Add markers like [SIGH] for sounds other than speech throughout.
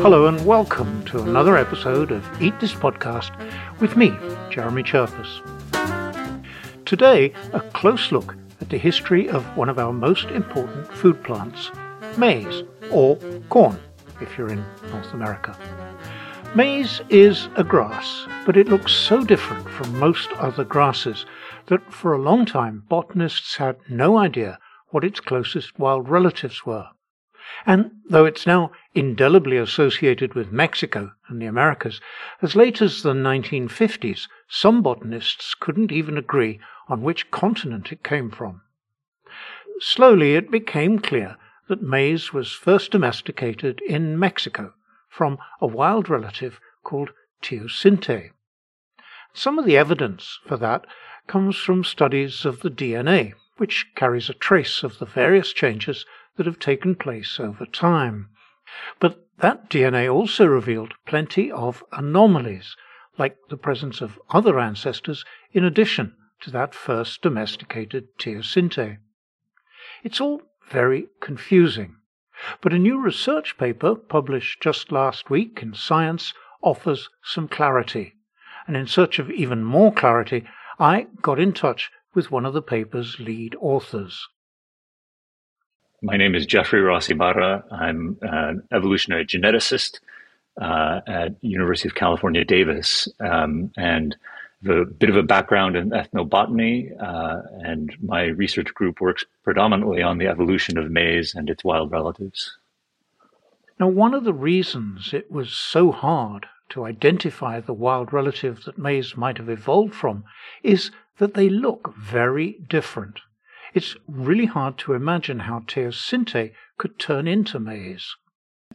Hello and welcome to another episode of Eat This Podcast with me, Jeremy Cherfas. Today, a close look at the history of one of our most important food plants, maize, or corn, if you're in North America. Maize is a grass, but it looks so different from most other grasses that for a long time botanists had no idea what its closest wild relatives were. And though it's now indelibly associated with Mexico and the Americas, as late as the 1950s, some botanists couldn't even agree on which continent it came from. Slowly it became clear that maize was first domesticated in Mexico from a wild relative called teosinte. Some of the evidence for that comes from studies of the DNA, which carries a trace of the various changes that have taken place over time. But that DNA also revealed plenty of anomalies, like the presence of other ancestors in addition to that first domesticated teosinte. It's all very confusing, but a new research paper published just last week in Science offers some clarity. And in search of even more clarity, I got in touch with one of the paper's lead authors. My name is Jeffrey Ross Ibarra. I'm an evolutionary geneticist uh, at University of California, Davis, um, and a bit of a background in ethnobotany, uh, and my research group works predominantly on the evolution of maize and its wild relatives. Now, one of the reasons it was so hard to identify the wild relative that maize might have evolved from is that they look very different. It's really hard to imagine how teosinte could turn into maize.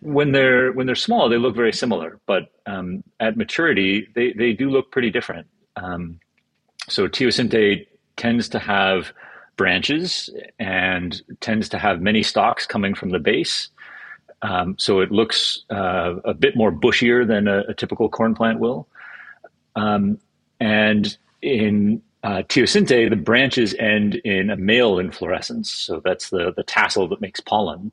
When they're when they're small, they look very similar, but um, at maturity, they, they do look pretty different. Um, so teosinte tends to have branches and tends to have many stalks coming from the base. Um, so it looks uh, a bit more bushier than a, a typical corn plant will. Um, and in uh, teosinte, the branches end in a male inflorescence. So that's the, the tassel that makes pollen.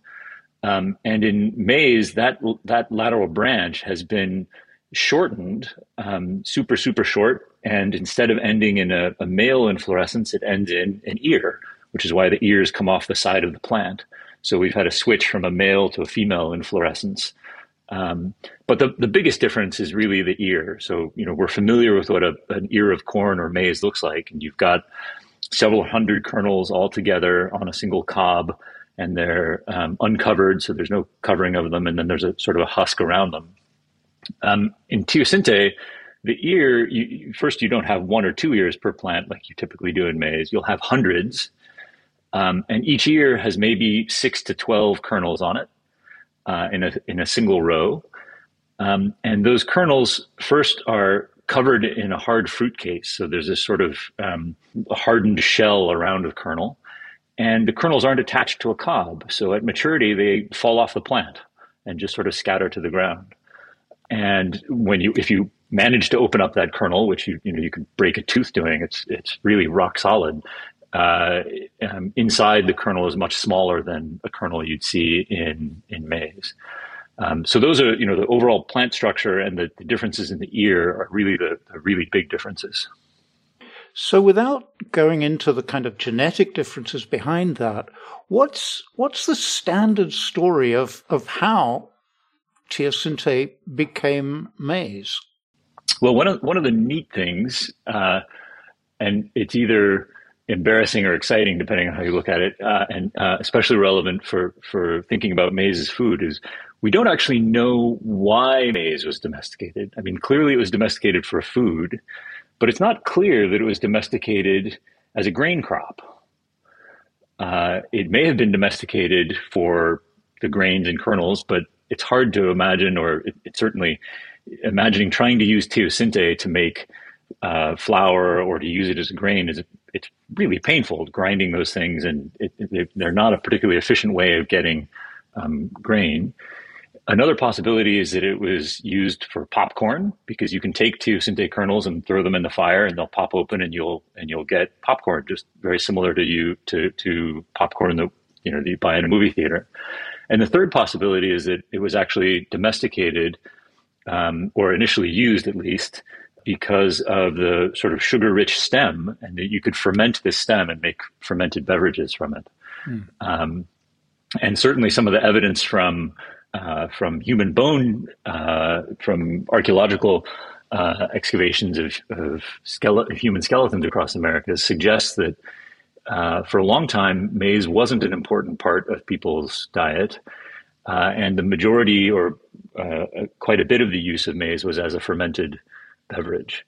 Um, and in maize, that, that lateral branch has been shortened, um, super, super short. And instead of ending in a, a male inflorescence, it ends in an ear, which is why the ears come off the side of the plant. So we've had a switch from a male to a female inflorescence. Um, but the, the biggest difference is really the ear. So, you know, we're familiar with what a, an ear of corn or maize looks like. And you've got several hundred kernels all together on a single cob and they're um, uncovered. So there's no covering of them. And then there's a sort of a husk around them. Um, in teosinte, the ear, you, first, you don't have one or two ears per plant like you typically do in maize. You'll have hundreds. Um, and each ear has maybe six to 12 kernels on it uh, in, a, in a single row. Um, and those kernels first are covered in a hard fruit case. So there's this sort of um, hardened shell around the kernel. And the kernels aren't attached to a cob. So at maturity, they fall off the plant and just sort of scatter to the ground. And when you, if you manage to open up that kernel, which you, you know, you could break a tooth doing, it's, it's really rock solid uh, um, inside the kernel is much smaller than a kernel you'd see in in maize. Um, so those are you know the overall plant structure and the, the differences in the ear are really the, the, really big differences. So without going into the kind of genetic differences behind that, what's what's the standard story of of how teosinte became maize? Well, one of one of the neat things, uh, and it's either embarrassing or exciting, depending on how you look at it, uh, and uh, especially relevant for for thinking about maize's food is we don't actually know why maize was domesticated. I mean, clearly it was domesticated for food, but it's not clear that it was domesticated as a grain crop. Uh, it may have been domesticated for the grains and kernels, but it's hard to imagine, or it, it certainly imagining trying to use teosinte to make uh, flour or to use it as a grain is it's really painful grinding those things, and it, it, they're not a particularly efficient way of getting um, grain. Another possibility is that it was used for popcorn because you can take two teosinte kernels and throw them in the fire and they'll pop open and you'll and you'll get popcorn just very similar to you to to popcorn that you know that you buy in a movie theater. And the third possibility is that it was actually domesticated um, or initially used at least because of the sort of sugar rich stem and that you could ferment this stem and make fermented beverages from it. Mm. Um, and certainly some of the evidence from uh, from human bone, uh, from archaeological uh, excavations of, of skele- human skeletons across America suggests that uh, for a long time, maize wasn't an important part of people's diet. Uh, and the majority, or uh, quite a bit of the use of maize, was as a fermented beverage.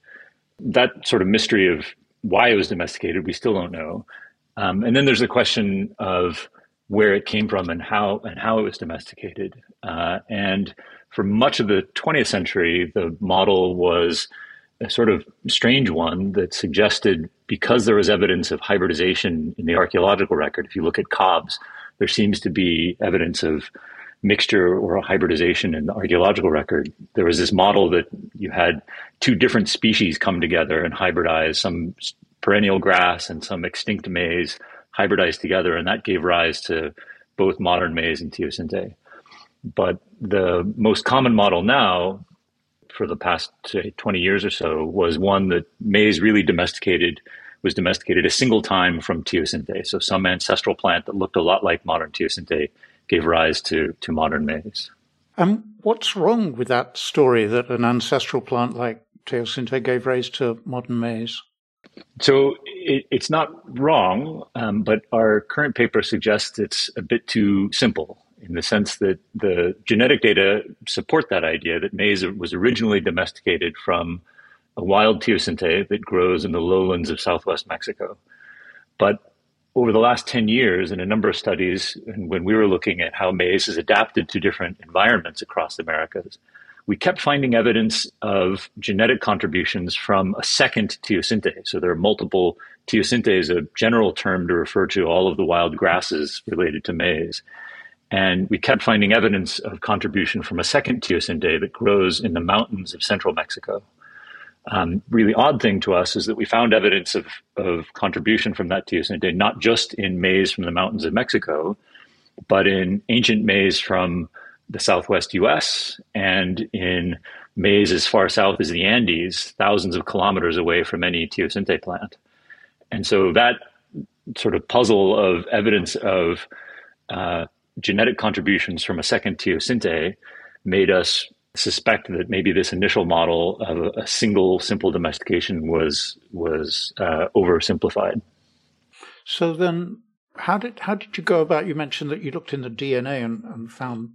That sort of mystery of why it was domesticated, we still don't know. Um, and then there's the question of where it came from and how and how it was domesticated. Uh, and for much of the 20th century, the model was a sort of strange one that suggested because there was evidence of hybridization in the archaeological record. If you look at Cobbs, there seems to be evidence of mixture or hybridization in the archaeological record. There was this model that you had two different species come together and hybridize some perennial grass and some extinct maize hybridized together, and that gave rise to both modern maize and teosinte. But the most common model now, for the past say, 20 years or so, was one that maize really domesticated was domesticated a single time from teosinte. So some ancestral plant that looked a lot like modern teosinte gave rise to to modern maize. And what's wrong with that story that an ancestral plant like teosinte gave rise to modern maize? So it, it's not wrong, um, but our current paper suggests it's a bit too simple in the sense that the genetic data support that idea that maize was originally domesticated from a wild teosinte that grows in the lowlands of southwest Mexico. But over the last 10 years, in a number of studies, and when we were looking at how maize is adapted to different environments across the Americas, we kept finding evidence of genetic contributions from a second teosinte. So there are multiple teosinte is a general term to refer to all of the wild grasses related to maize. And we kept finding evidence of contribution from a second teosinte that grows in the mountains of central Mexico. Um, really odd thing to us is that we found evidence of, of contribution from that teosinte, not just in maize from the mountains of Mexico, but in ancient maize from the southwest US and in maize as far south as the Andes, thousands of kilometers away from any teosinte plant. And so that sort of puzzle of evidence of uh, genetic contributions from a second teosinte made us suspect that maybe this initial model of a, single simple domestication was was uh, oversimplified. So then, how did how did you go about? You mentioned that you looked in the DNA and, and found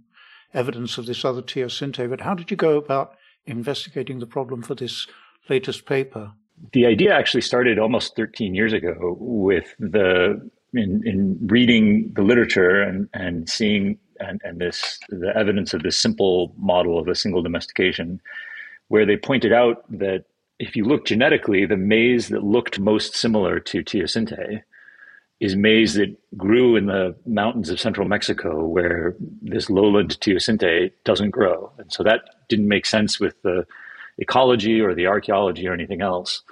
evidence of this other teosinte. But how did you go about investigating the problem for this latest paper? The idea actually started almost 13 years ago with the in, in reading the literature and, and seeing and, and this the evidence of this simple model of a single domestication, where they pointed out that if you look genetically, the maize that looked most similar to teosinte is maize that grew in the mountains of central Mexico where this lowland teosinte doesn't grow. And so that didn't make sense with the ecology or the archaeology or anything else.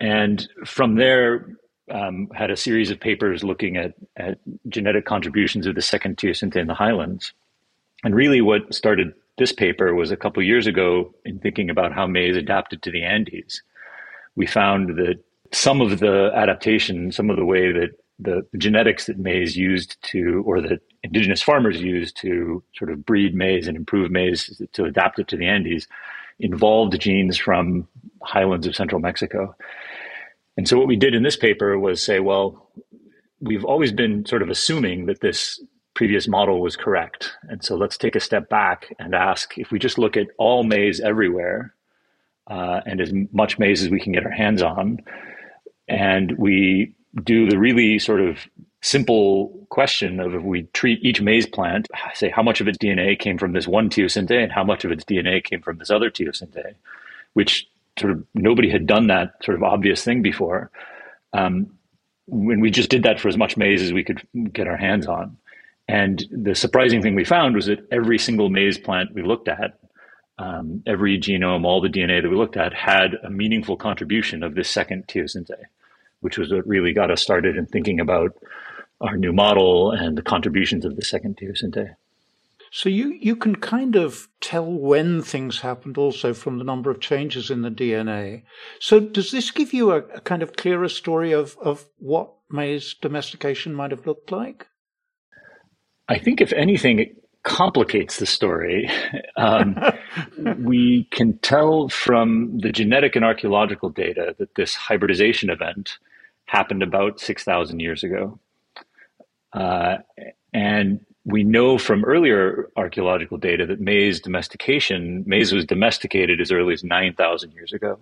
And from there, um, had a series of papers looking at, at genetic contributions of the second teosinte in the highlands. And really, what started this paper was a couple years ago in thinking about how maize adapted to the Andes. We found that some of the adaptation, some of the way that the genetics that maize used to, or that indigenous farmers used to sort of breed maize and improve maize to adapt it to the Andes, involved genes from highlands of central Mexico. And so what we did in this paper was say, well, we've always been sort of assuming that this previous model was correct. And so let's take a step back and ask if we just look at all maize everywhere uh, and as much maize as we can get our hands on, and we do the really sort of simple question of if we treat each maize plant, say how much of its DNA came from this one teosinte and how much of its DNA came from this other teosinte, which sort of nobody had done that sort of obvious thing before. Um, when we just did that for as much maize as we could get our hands on. And the surprising thing we found was that every single maize plant we looked at, um, every genome, all the DNA that we looked at, had a meaningful contribution of this second teosinte, which was what really got us started in thinking about our new model and the contributions of the second teosinte. So you, you can kind of tell when things happened also from the number of changes in the DNA. So does this give you a, a kind of clearer story of, of what maize domestication might have looked like? I think, if anything, it complicates the story. [LAUGHS] Um, we can tell from the genetic and archaeological data that this hybridization event happened about 6,000 years ago. Uh, and we know from earlier archaeological data that maize domestication, maize was domesticated as early as 9,000 years ago.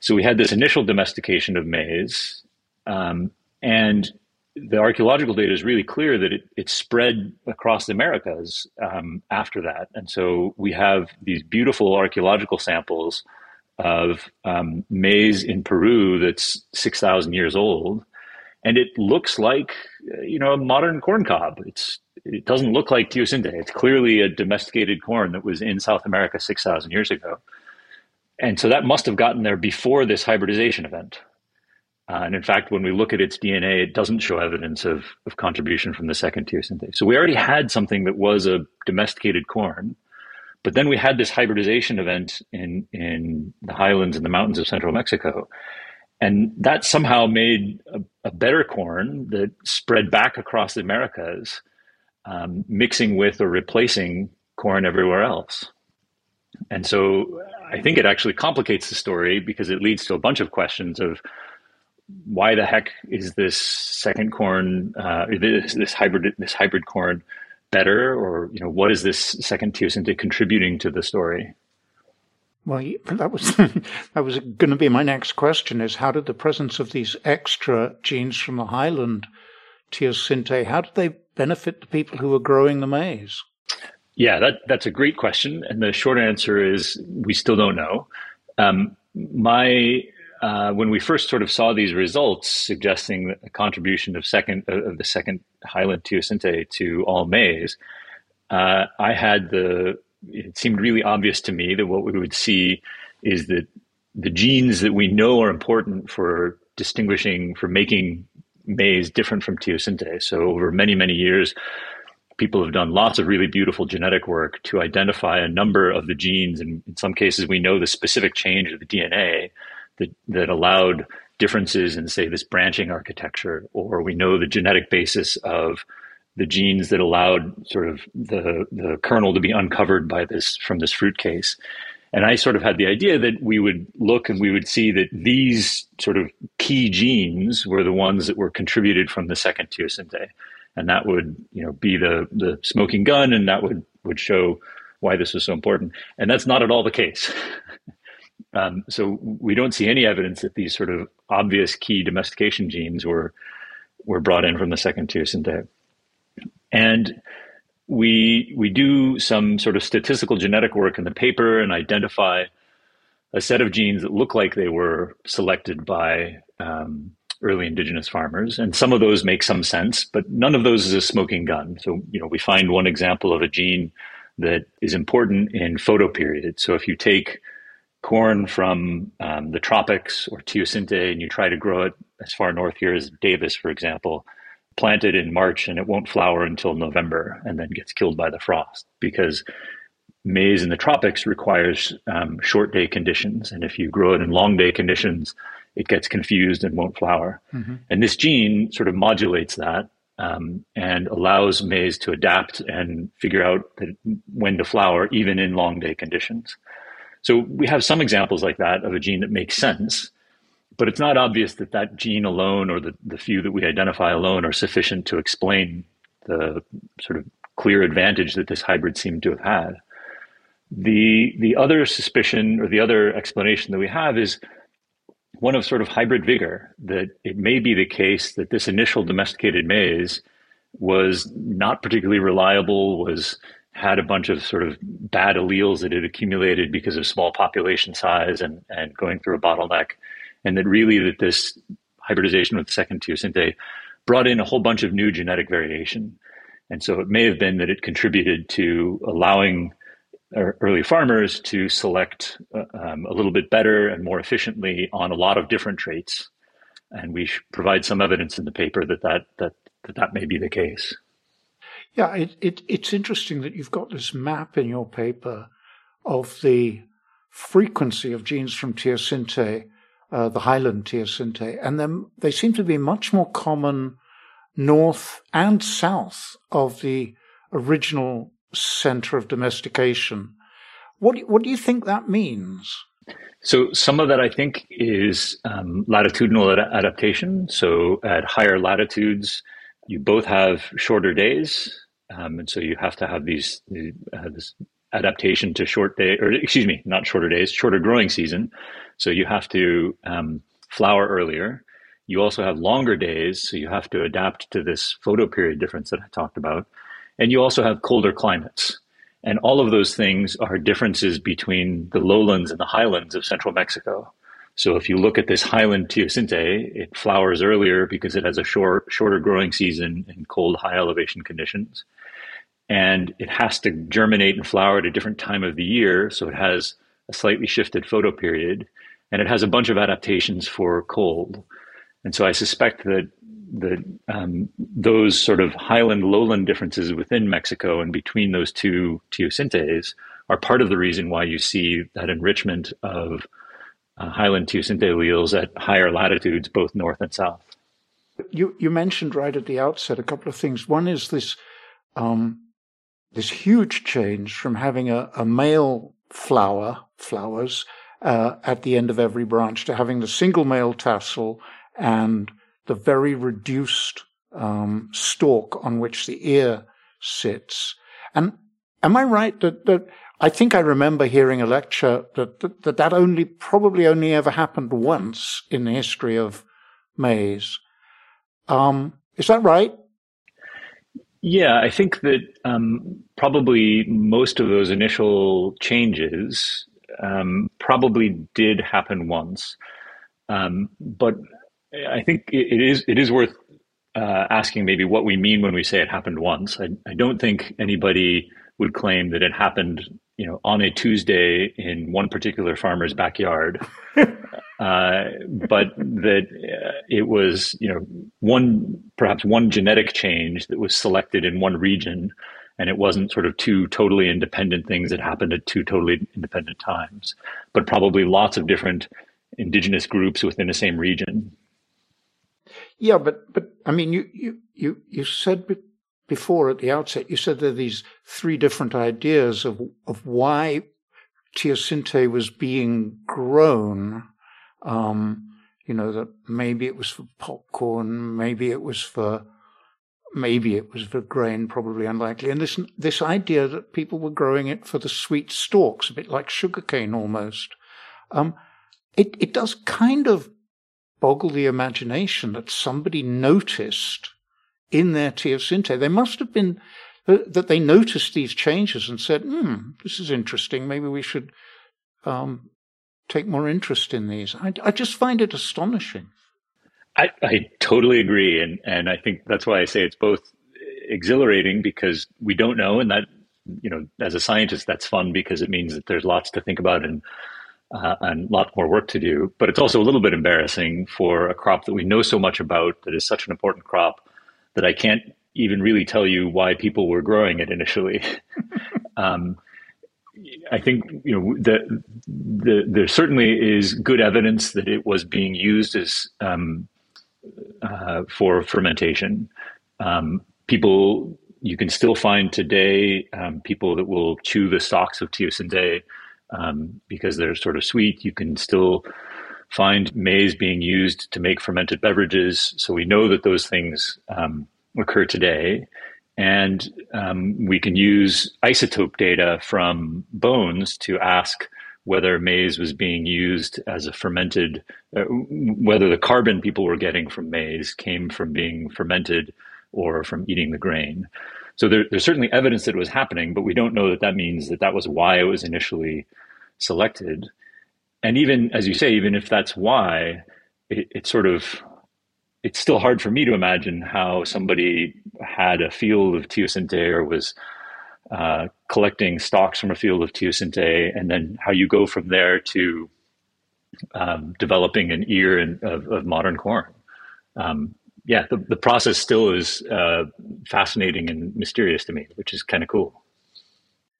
So we had this initial domestication of maize, um, and the archaeological data is really clear that it, it spread across the Americas um, after that. And so we have these beautiful archaeological samples of um, maize in Peru that's 6,000 years old. And it looks like, you know, a modern corn cob. It's, it doesn't look like teosinte. It's clearly a domesticated corn that was in South America 6,000 years ago. And so that must have gotten there before this hybridization event. Uh, and in fact, when we look at its DNA, it doesn't show evidence of, of contribution from the second teosinte. So we already had something that was a domesticated corn, but then we had this hybridization event in, in the highlands and the mountains of central Mexico. And that somehow made a, a better corn that spread back across the Americas, um, mixing with or replacing corn everywhere else. And so I think it actually complicates the story because it leads to a bunch of questions of why the heck is this second corn, uh, this, this hybrid, this hybrid corn better, or you know, what is this second teosinte contributing to the story? Well, that was [LAUGHS] that was going to be my next question: is how did the presence of these extra genes from the highland teosinte how did they benefit the people who were growing the maize? Yeah, that that's a great question, and the short answer is we still don't know. Um, my uh, when we first sort of saw these results suggesting a contribution of second of the second Highland teosinte to all maize, uh, I had the. It seemed really obvious to me that what we would see is that the genes that we know are important for distinguishing for making maize different from teosinte. So over many many years, people have done lots of really beautiful genetic work to identify a number of the genes, and in some cases, we know the specific change of the DNA that, that allowed differences in, say, this branching architecture, or we know the genetic basis of the genes that allowed sort of the, the kernel to be uncovered by this from this fruit case. And I sort of had the idea that we would look and we would see that these sort of key genes were the ones that were contributed from the second teosinte. And that would, you know, be the, the smoking gun and that would, would show why this was so important. And that's not at all the case. [LAUGHS] Um, so we don't see any evidence that these sort of obvious key domestication genes were were brought in from the second teosinte. And we we do some sort of statistical genetic work in the paper and identify a set of genes that look like they were selected by um, early indigenous farmers, and some of those make some sense, but none of those is a smoking gun. So you know we find one example of a gene that is important in photoperiod. So if you take corn from um, the tropics or teosinte and you try to grow it as far north here as Davis, for example, plant it in March and it won't flower until November and then gets killed by the frost because maize in the tropics requires um, short day conditions. And if you grow it in long day conditions, it gets confused and won't flower. Mm-hmm. And this gene sort of modulates that um, and allows maize to adapt and figure out that when to flower, even in long day conditions. So we have some examples like that of a gene that makes sense, but it's not obvious that that gene alone or the, the few that we identify alone are sufficient to explain the sort of clear advantage that this hybrid seemed to have had. The, the other suspicion or the other explanation that we have is one of sort of hybrid vigor, that it may be the case that this initial domesticated maize was not particularly reliable, was had a bunch of sort of bad alleles that had accumulated because of small population size and, and going through a bottleneck. And that really that this hybridization with second teosinte brought in a whole bunch of new genetic variation. And so it may have been that it contributed to allowing early farmers to select uh, um, a little bit better and more efficiently on a lot of different traits. And we provide some evidence in the paper that that, that, that, that may be the case. Yeah, it, it, it's interesting that you've got this map in your paper of the frequency of genes from teosinte, uh, the highland teosinte, and then they seem to be much more common north and south of the original center of domestication. What, what do you think that means? So some of that I think is um, latitudinal ad- adaptation. So at higher latitudes, you both have shorter days, um, and so you have to have these uh, this adaptation to short day, or excuse me, not shorter days, shorter growing season. So you have to um, flower earlier. You also have longer days, so you have to adapt to this photoperiod difference that I talked about. And you also have colder climates. And all of those things are differences between the lowlands and the highlands of central Mexico. So if you look at this highland teosinte, it flowers earlier because it has a short, shorter growing season in cold, high elevation conditions. And it has to germinate and flower at a different time of the year. So it has a slightly shifted photoperiod and it has a bunch of adaptations for cold. And so I suspect that the um, those sort of highland lowland differences within Mexico and between those two teosintes are part of the reason why you see that enrichment of uh, highland teosinte alleles at higher latitudes, both north and south. You you mentioned right at the outset a couple of things. One is this um, this huge change from having a, a male flower flowers uh, at the end of every branch to having the single male tassel and the very reduced um, stalk on which the ear sits. And am I right that, that I think I remember hearing a lecture that, that that, that only probably only ever happened once in the history of maize. Um, is that right? Yeah, I think that um, probably most of those initial changes um, probably did happen once, um, but I think it is it is worth uh, asking maybe what we mean when we say it happened once. I, I don't think anybody would claim that it happened, you know, on a Tuesday in one particular farmer's backyard, [LAUGHS] uh, but that uh, it was, you know, one perhaps one genetic change that was selected in one region, and it wasn't sort of two totally independent things that happened at two totally independent times, but probably lots of different indigenous groups within the same region yeah, but but I mean, you you you you said before at the outset, you said there are these three different ideas of of why teosinte was being grown. Um, you know that maybe it was for popcorn, maybe it was for maybe it was for grain, probably unlikely. And this this idea that people were growing it for the sweet stalks, a bit like sugarcane almost. Um, it it does kind of boggle the imagination that somebody noticed in their teosinte. They must have been that they noticed these changes and said, "Hmm, this is interesting. Maybe we should um, take more interest in these." I, I just find it astonishing. I, I totally agree, and and I think that's why I say it's both exhilarating because we don't know, and that you know, as a scientist, that's fun because it means that there's lots to think about and uh, and a lot more work to do. But it's also a little bit embarrassing for a crop that we know so much about that is such an important crop that I can't even really tell you why people were growing it initially. [LAUGHS] um, I think you know the, the, there certainly is good evidence that it was being used as um, uh, for fermentation. Um, people you can still find today um, people that will chew the stalks of teosinte um, because they're sort of sweet. You can still find maize being used to make fermented beverages. So we know that those things um, occur today. And um, we can use isotope data from bones to ask whether maize was being used as a fermented, uh, whether the carbon people were getting from maize came from being fermented or from eating the grain. So there, there's certainly evidence that it was happening, but we don't know that that means that that was why it was initially selected. And even as you say, even if that's why, it, it's sort of it's still hard for me to imagine how somebody had a field of teosinte or was uh, collecting stocks from a field of teosinte, and then how you go from there to um, developing an ear in, of, of, modern corn. Um, yeah, the, the process still is uh, fascinating and mysterious to me, which is kind of cool.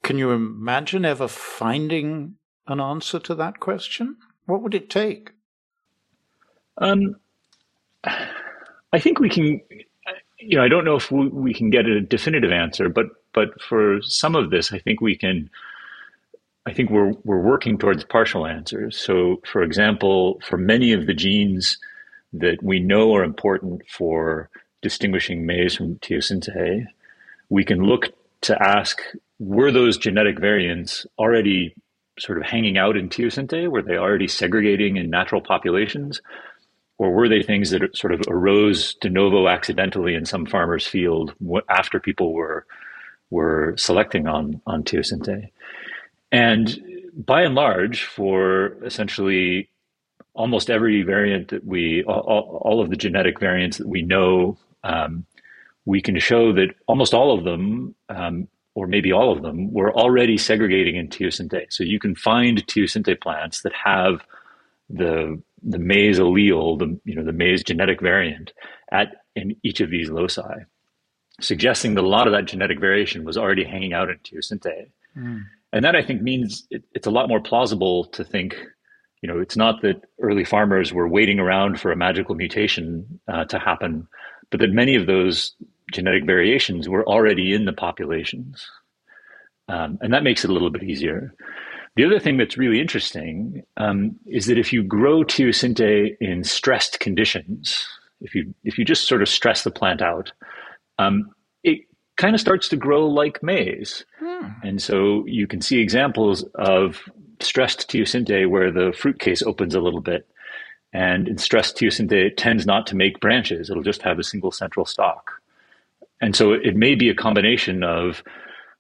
Can you imagine ever finding an answer to that question? What would it take? Um, I think we can. You know, I don't know if we, we can get a definitive answer, but but for some of this, I think we can. I think we're we're working towards partial answers. So, for example, for many of the genes that we know are important for distinguishing maize from teosinte, we can look to ask were those genetic variants already sort of hanging out in teosinte? Were they already segregating in natural populations? Or were they things that sort of arose de novo accidentally in some farmer's field after people were were selecting on on teosinte? And by and large, for essentially almost every variant that we, all, all of the genetic variants that we know, um, we can show that almost all of them um, or maybe all of them, were already segregating in teosinte. So you can find teosinte plants that have the the maize allele, the you know the maize genetic variant at in each of these loci, suggesting that a lot of that genetic variation was already hanging out in teosinte. Mm. And that I think means it, it's a lot more plausible to think, you know, it's not that early farmers were waiting around for a magical mutation uh, to happen, but that many of those genetic variations were already in the populations. Um, and that makes it a little bit easier. The other thing that's really interesting um, is that if you grow teosinte in stressed conditions, if you if you just sort of stress the plant out, um, it kind of starts to grow like maize. Hmm. And so you can see examples of stressed teosinte where the fruit case opens a little bit. And in stressed teosinte, it tends not to make branches. It'll just have a single central stalk. And so it may be a combination of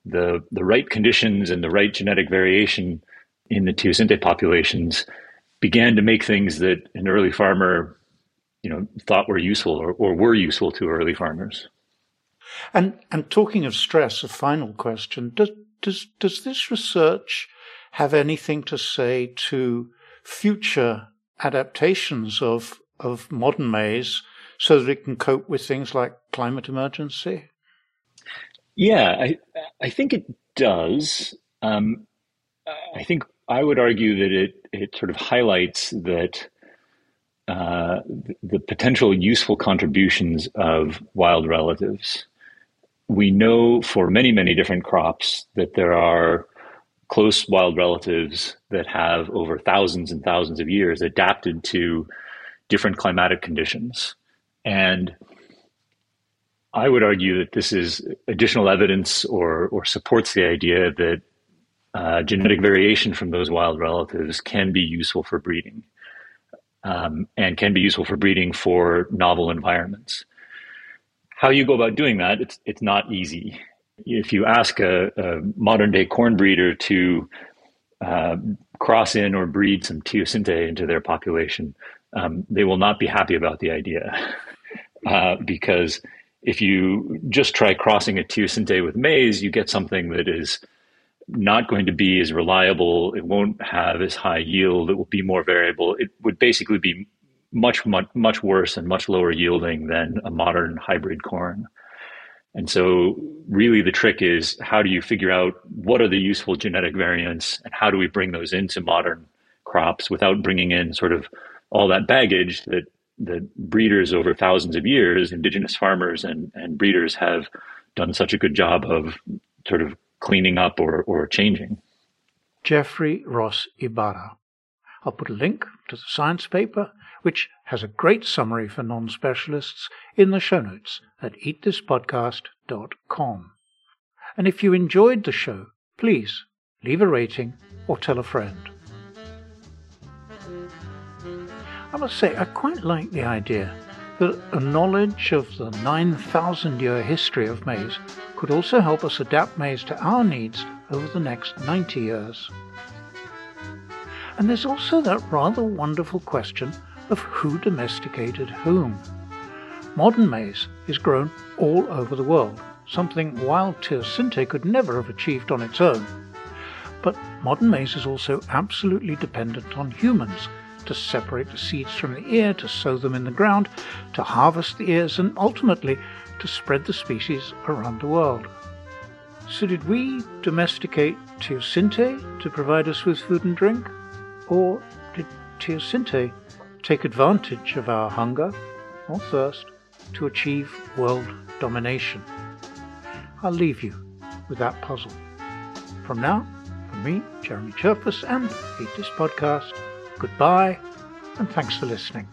the the right conditions and the right genetic variation in the teosinte populations began to make things that an early farmer, you know, thought were useful or, or were useful to early farmers. And and talking of stress, a final question: Does does does this research have anything to say to future adaptations of of modern maize so that it can cope with things like climate emergency? Yeah, I I think it does. Um, I think I would argue that it it sort of highlights that uh, the potential useful contributions of wild relatives. We know for many many different crops that there are close wild relatives that have over thousands and thousands of years adapted to different climatic conditions. And I would argue that this is additional evidence or, or supports the idea that uh, genetic variation from those wild relatives can be useful for breeding um, and can be useful for breeding for novel environments. How you go about doing that, it's, it's not easy. If you ask a, a modern day corn breeder to uh, cross in or breed some teosinte into their population, um, they will not be happy about the idea. [LAUGHS] uh, because if you just try crossing a teosinte with maize, you get something that is not going to be as reliable. It won't have as high yield. It will be more variable. It would basically be much, much, much worse and much lower yielding than a modern hybrid corn. And so, really, the trick is how do you figure out what are the useful genetic variants and how do we bring those into modern crops without bringing in sort of all that baggage that that breeders over thousands of years, indigenous farmers and, and breeders have done such a good job of sort of cleaning up or, or changing. Jeffrey Ross Ibarra. I'll put a link to the science paper, which has a great summary for non specialists, in the show notes at eatthispodcast.com. And if you enjoyed the show, please leave a rating or tell a friend. I must say, I quite like the idea that a knowledge of the 9,000 year history of maize could also help us adapt maize to our needs over the next 90 years. And there's also that rather wonderful question of who domesticated whom. Modern maize is grown all over the world, something wild teosinte could never have achieved on its own. But modern maize is also absolutely dependent on humans to separate the seeds from the ear, to sow them in the ground, to harvest the ears, and ultimately to spread the species around the world. So, did we domesticate teosinte to provide us with food and drink? Or did teosinte take advantage of our hunger or thirst to achieve world domination? I'll leave you with that puzzle. From now, from me, Jeremy Cherfas, and Eat This Podcast, goodbye and thanks for listening.